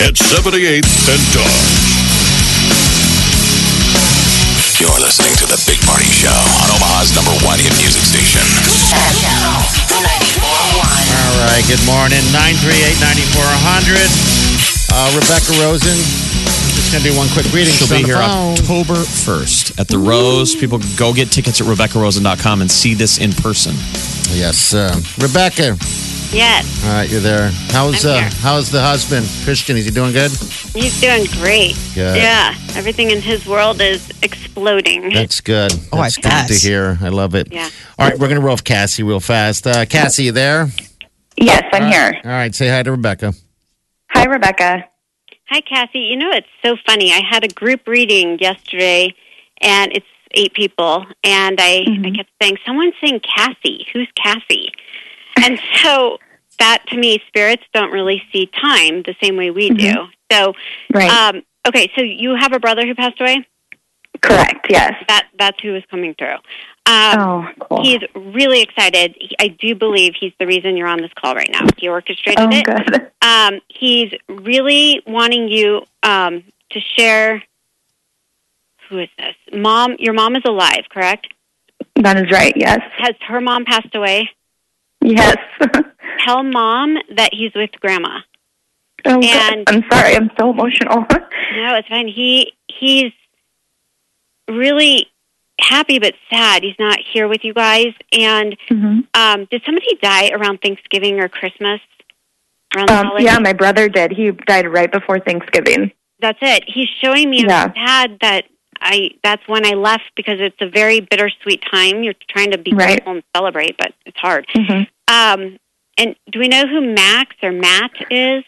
At 78th and Dodge. You're listening to The Big Party Show on Omaha's number one hit music station. All right, good morning. 938-9400. Uh, Rebecca Rosen. I'm just going to do one quick reading. She'll be here phone. October 1st at the Rose. People go get tickets at RebeccaRosen.com and see this in person. Yes, uh, Rebecca. Yes, All right, you're there. How's I'm uh, here. how's the husband, Christian? Is he doing good? he's doing great. Good. Yeah, everything in his world is exploding. That's good. Oh, I That's good bet. to hear. I love it. Yeah. All right, we're going to roll with Cassie real fast. Uh, Cassie, you there? Yes, I'm here. All right, say hi to Rebecca. Hi, Rebecca. Hi, Cassie. You know, it's so funny. I had a group reading yesterday, and it's eight people, and I, I kept saying, "Someone's saying Cassie. Who's Cassie?" And so that, to me, spirits don't really see time the same way we do. So, Right. um, okay, so you have a brother who passed away. Correct. Yes. That that's who was coming through. Um, oh, cool. He's really excited. He, I do believe he's the reason you're on this call right now. He orchestrated oh, it. good. Um, he's really wanting you um, to share. Who is this? Mom, your mom is alive, correct? That is right. Yes. Has her mom passed away? Yes. Tell mom that he's with grandma. oh. And- I'm sorry. I'm so emotional. No, it's fine. He he's really happy but sad. He's not here with you guys. And Mhm. um, did somebody die around Thanksgiving or Christmas? Around Um, yeah, my brother did. He died right before Thanksgiving. That's it. He's showing me Yeah. Sad that I that's when I left because it's a very bittersweet time. You're trying to be Right. grateful and celebrate, but it's hard. Mhm. Um, and do we know who Max or Matt is?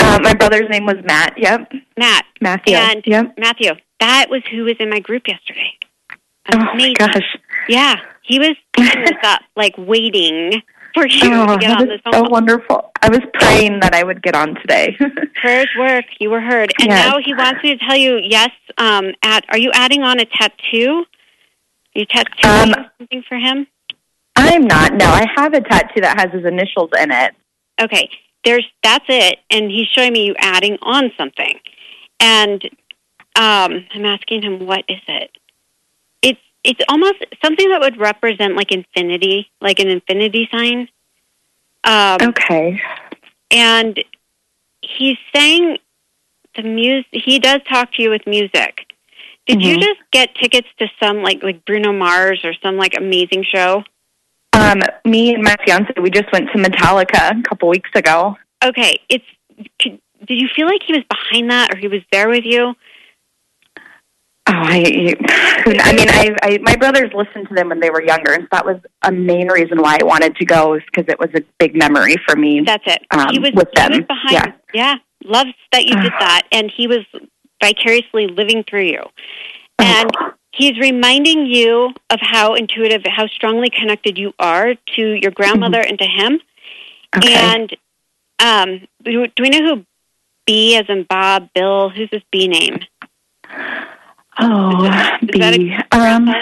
Uh, my brother's name was Matt. Yep. Matt. Matthew. And Yep. Matthew. That was who was in my group yesterday. Oh my gosh. Yeah, he was up, like waiting for you Oh, to get on this phone so wonderful. I was praying that I would get on today. Prayers work. You were heard, and Yes. now he wants me to tell you. Yes. Um. At are you adding on a tattoo? Are you tattooing Um, something for him? I'm not. No, I have a tattoo that has his initials in it. Okay. There's that's it, and he's showing me you adding on something, and um, I'm asking him what is it. It's it's almost something that would represent like infinity, like an infinity sign. Um, Okay. and he's saying the music he does talk to you with music did you Mhm. just get tickets to some like like bruno mars or some like amazing show Um, me and my fiance, we just went to Metallica a couple weeks ago. okay it's could, did you feel like he was behind that or he was there with you Oh, I, I mean, I, I, my brothers listened to them when they were younger, and so that was a main reason why I wanted to go, is because it was a big memory for me. that's it Um, he was with he was them, behind yeah. yeah loves that you did that and he was vicariously living through you and Oh, he's reminding you of how intuitive how strongly connected you are to your grandmother and to him okay. And um, do, do we know who B as in Bob, Bill? Who's this B name? oh, is that- is that a B. Um,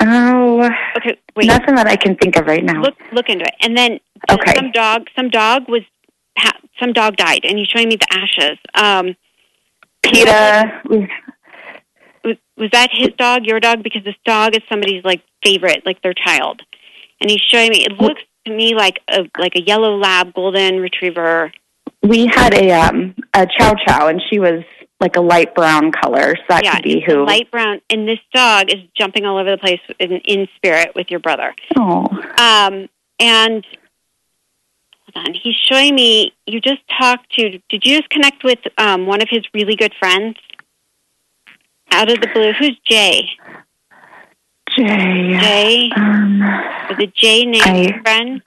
oh, Okay, wait. nothing that I can think of right now. Look, look into it. And then Okay. some dog, some dog was, some dog died, and he's showing me the ashes. Um, PETA. Was, that his dog, your dog? Because this dog is somebody's like favorite, like their child. And he's showing me. It looks to me like a like a yellow lab, golden retriever. We had a um a chow chow, and she was like a light brown color, so that yeah, could be who. light brown. And this dog is jumping all over the place in, in spirit with your brother. Oh, Um, and hold on, he's showing me. You just talked to. Did you just connect with um, one of his really good friends? Out of the blue, who's Jay? Jay. Jay Um, was it Jay named I- friend?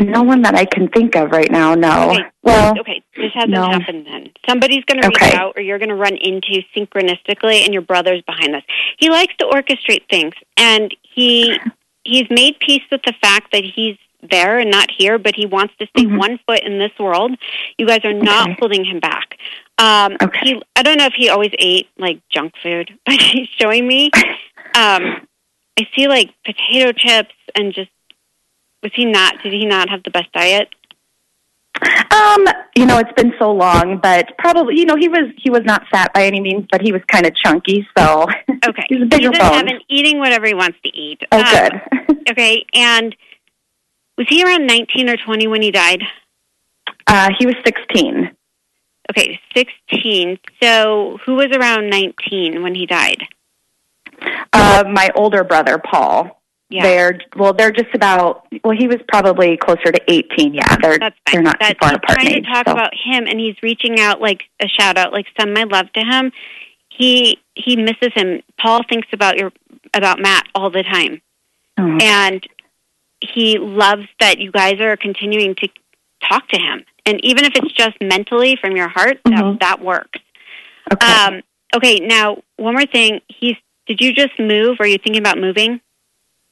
No one that I can think of right now. No. Okay. Well, okay, this hasn't no. happened then. Somebody's going to reach Okay. out, or you're going to run into synchronistically, and your brother's behind this. He likes to orchestrate things, and he he's made peace with the fact that he's there and not here, but he wants to stay one foot in this world. You guys are not Mm-hmm. Okay. holding him back. Um, Okay. he, I don't know if he always ate like junk food, but he's showing me. Um, I see like potato chips and just was he not? Did he not have the best diet? um, you know, it's been so long, but probably, you know, he was he was not fat by any means, but he was kind of chunky. So Okay. he's a bigger he doesn't have bone. an eating whatever he wants to eat. Oh, Um, good. Okay, and was he around 19 or 20 when he died? Uh, he was sixteen. Okay, 16. So who was around 19 when he died? Uh, my older brother, Paul. Yeah. They're well, they're just about. Well, he was probably closer to eighteen. Yeah, they're That's fine. they're not That, too far apart. in trying age, to talk so. about him, and he's reaching out like a shout out, like send my love to him. He he misses him. Paul thinks about your about Matt all the time, Oh, and he loves that you guys are continuing to talk to him. And even if it's just mentally from your heart, that Mhm. that works. okay. Um, okay, now one more thing. He's did you just move? Or are you thinking about moving?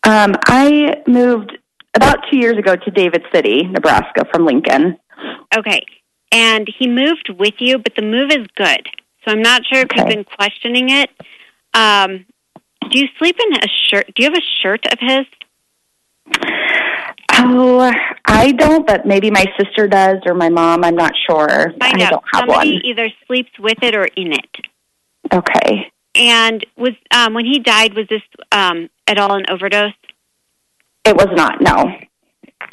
Um, I moved about two years ago to David City, Nebraska, from Lincoln. Okay, and he moved with you, but the move is good. So I'm not sure if you've been questioning it. Um, do you sleep in a shirt? Do you have a shirt of his? Oh, I don't, but maybe my sister does or my mom. I'm not sure. Find I out. don't have Somebody one. either sleeps with it or in it. Okay. And was um, when he died, was this um, at all an overdose? It was not. No.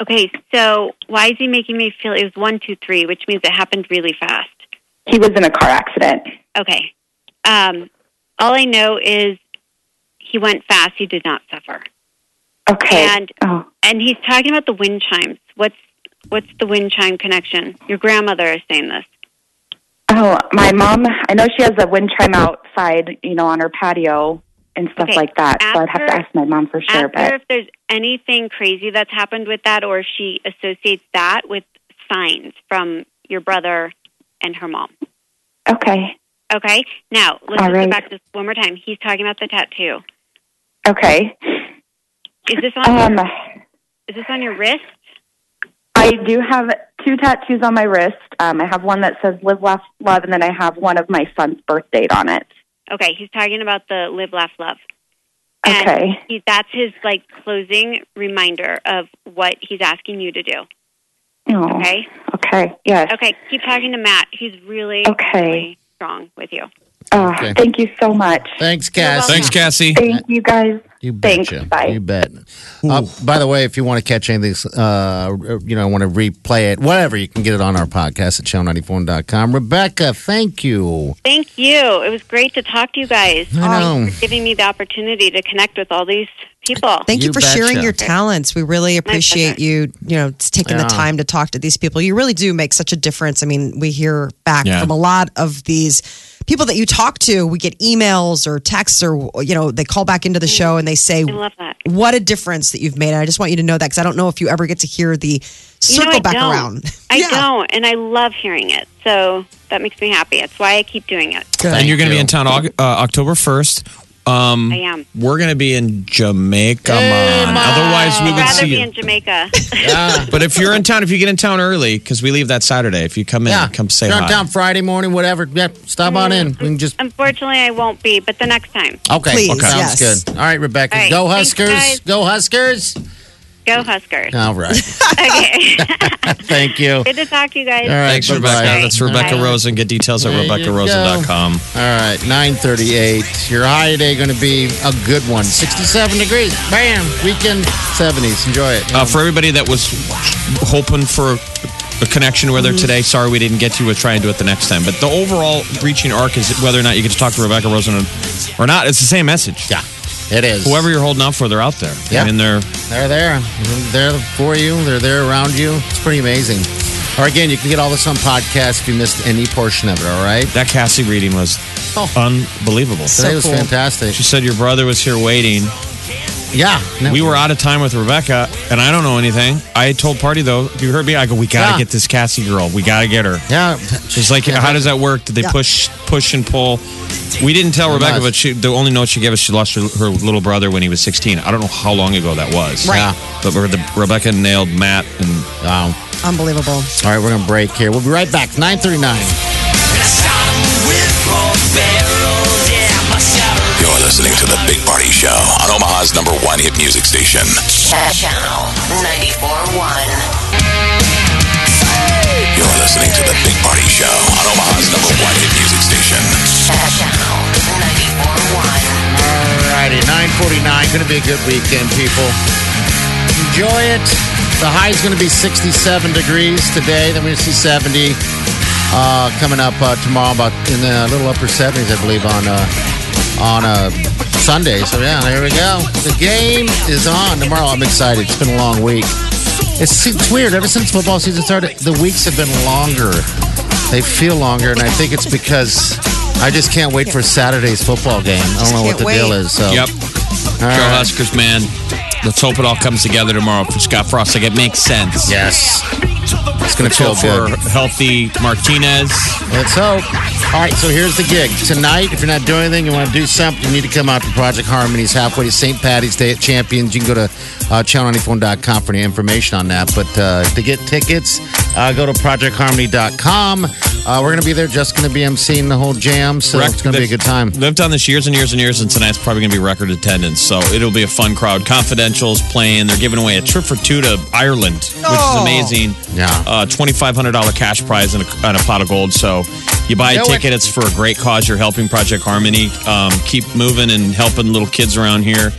Okay, so why is he making me feel it was one, two, three, which means it happened really fast? He was in a car accident. Okay. Um, all I know is he went fast. He did not suffer. Okay. And oh, and he's talking about the wind chimes. What's what's the wind chime connection? Your grandmother is saying this. oh, my mom. I know she has a wind chime outside, you know, on her patio and stuff Okay, like that. so I'd have to ask my mom for sure. But if there's anything crazy that's happened with that, or if she associates that with signs from your brother and her mom. okay. Okay. Now let's right. go back to this one more time. He's talking about the tattoo. Okay. Is this on? Um, your, is this on your wrist? I do have two tattoos on my wrist. Um, I have one that says "Live, Laugh, Love," and then I have one of my son's birth date on it. Okay, he's talking about the live, laugh, love. And Okay. he, that's his like closing reminder of what he's asking you to do. Oh, Okay. Okay. Yes. Okay, keep talking to Matt. He's really, Okay. really strong with you. Oh, Okay. Thank you so much. Thanks, Cass. Thanks, Cassie. Thank you guys. You Thanks. betcha. Bye. You bet. Uh, by the way, if you want to catch anything, uh, you know, want to replay it, whatever, you can get it on our podcast at channel94.com. Rebecca, thank you. Thank you. It was great to talk to you guys. I know. Thanks for giving me the opportunity to connect with all these people. Thank you, You for sharing your talents. We really appreciate you, you know, taking Yeah. the time to talk to these people. You really do make such a difference. I mean, we hear back Yeah. from a lot of these people that you talk to. We get emails or texts or, you know, they call back into the show and they say, I love that. what a difference that you've made. And I just want you to know that because I don't know if you ever get to hear the You know, circle back don't. around. I Yeah. don't, and I love hearing it. So that makes me happy. That's why I keep doing it. and you're going to be in town uh, October 1st. Um, I am. We're going to be in Jamaica, man. Otherwise, we I'd would rather see be you. in Jamaica. Yeah. But if you're in town, if you get in town early, because we leave that Saturday, if you come in, yeah. come say You're hi. on town Friday morning, whatever. Yeah, stop on in. We can just. Unfortunately, I won't be, but the next time. Okay. Please, Sounds yes. good. All right, Rebecca. All right, Go thanks, Huskers. guys. Go Huskers. Go Huskers. All right. Okay. Thank you. Good to talk to you guys. All right. Thanks, bye-bye. Rebecca. That's Rebecca Bye. Rosen. Get details at There you RebeccaRosen.com. All right, 938. Your high today going to be a good one. 67 degrees. Bam. Weekend 70s. Enjoy it. Uh, for everybody that was hoping for a connection with her Mm-hmm. today, sorry we didn't get to. We'll try and do it the next time. But the overall reaching arc is whether or not you get to talk to Rebecca Rosen or not. It's the same message. yeah, it is. Whoever you're holding out for, they're out there. Yeah. I mean, they're They're there. They're for you. They're there around you. It's pretty amazing. Or again, you can get all this on podcast if you missed any portion of it, all right? that Cassie reading was Oh. unbelievable. Today was cool. fantastic. She said your brother was here waiting, yeah. No. We were out of time with Rebecca, and I don't know anything. I told Party, though, if you heard me, I go, we got to yeah. get this Cassie girl. We got to get her. Yeah. She's like, how does that work? Did they yeah. push push and pull? We didn't tell it Rebecca, was. but she, the only note she gave us, she lost her, her, little brother when he was 16. I don't know how long ago that was. Right. Yeah. But the, Rebecca nailed Matt, and wow. Unbelievable. All right, we're going to break here. We'll be right back. 939. Listening to The Big Party Show on Omaha's number one hit music station. Channel 94.1. You're listening to The Big Party Show on Omaha's number one hit music station. Channel 94.1. Alrighty, 949. Going to be a good weekend, people. Enjoy it. The high is going to be 67 degrees today. Then we're going to see 70 uh, coming up uh, tomorrow, about in the little upper 70s, I believe, on uh, on a Sunday. So, yeah, there we go. The game is on tomorrow. I'm excited. It's been a long week. It's, it's weird. Ever since football season started, the weeks have been longer. They feel longer, and I think it's because I just can't wait for Saturday's football game. I don't know what the wait. deal is. So, yep. All Go right. Huskers, man. Let's hope it all comes together tomorrow for Scott Frost. Like it makes sense. Yes. It's going to feel good. for healthy Martinez. Let's hope. All right, so here's the gig. Tonight, if you're not doing anything, you want to do something, you need to come out to Project Harmony's halfway to St. Patty's Day at Champions. You can go to uh, channel94.com for any information on that. But uh, to get tickets, uh, go to projectharmony.com. Uh, we're going to be there. Just going to be emceeing the whole jam, so Rec- it's going to be a good time. They've done this years and years and years, and tonight's probably going to be record attendance. So it'll be a fun crowd. Confidentials playing. They're giving away a trip for two to Ireland, which is Oh. amazing. Yeah. Uh, $2,500 cash prize and a, and a pot of gold. So you buy a Do it. ticket, it's for a great cause. You're helping Project Harmony. Um, keep moving and helping little kids around here.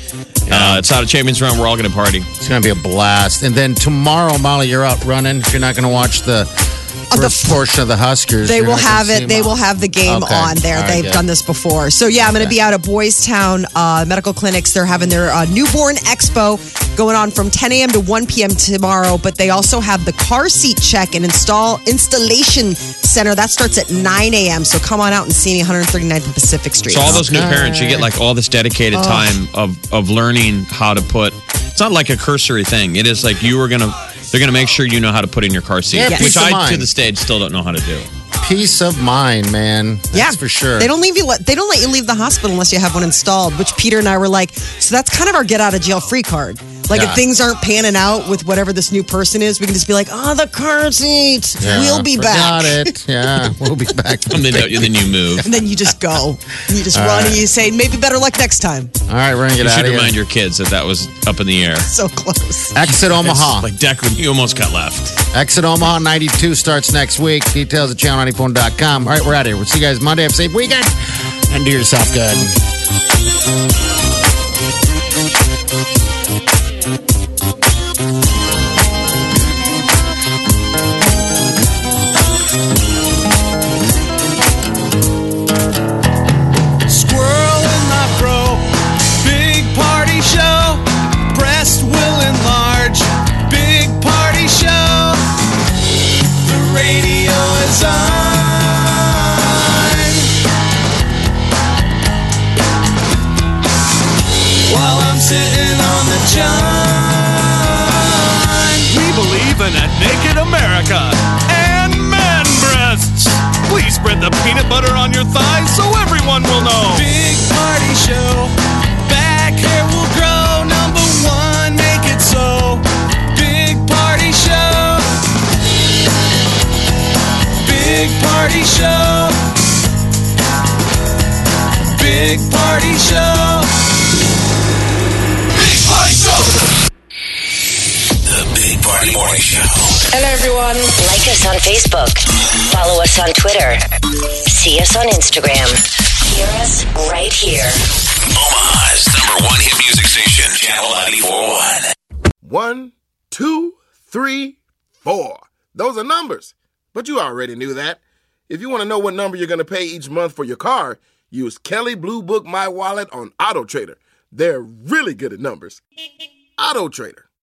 Uh, it's out of Champions Run. We're all going to party. It's going to be a blast. And then tomorrow, Molly, you're out running. If you're not going to watch the Of the first portion of the Huskers, They will have it. They out. will have the game Okay. on there. All right, They've good. done this before. So yeah, I'm going to Okay. be out at Boys Town uh, Medical Clinics. They're having their uh, newborn expo going on from 10 a.m. to 1 p.m. tomorrow. But they also have the car seat check and install installation center that starts at 9 a.m. So come on out and see me 139th and Pacific Street. So all those new parents, you get like all this dedicated time of of learning how to put. It's not like a cursory thing. It is like you are gonna. They're gonna make sure you know how to put in your car seat, Yeah, which peace of I to the stage still don't know how to do. Peace of mind, man. That's yeah, for sure. They don't leave you. They don't let you leave the hospital unless you have one installed. Which Peter and I were like, so that's kind of our get out of jail free card. Like Yeah. if things aren't panning out with whatever this new person is, we can just be like, oh, the car seat. Yeah, we'll be back." Got it. Yeah, we'll be back. And then, then you move. And then you just go. And you just run and you say, maybe better luck next time. All right, we're gonna get You out of here. You should remind your kids that that was up in the air. So close. Exit Omaha. Like Declan, you almost got left. Exit Omaha 92 starts next week. Details at channel94.com. All right, we're out of here. We'll see you guys Monday. Have a safe weekend and do yourself good. Everyone will know. Hello, everyone. Like us on Facebook. Follow us on Twitter. See us on Instagram. Hear us right here. Omaha's number one hit music station. Channel 941. One, two, three, four. Those are numbers. But you already knew that. If you want to know what number you're going to pay each month for your car, use Kelley Blue Book My Wallet on Auto Trader. They're really good at numbers. Auto Trader.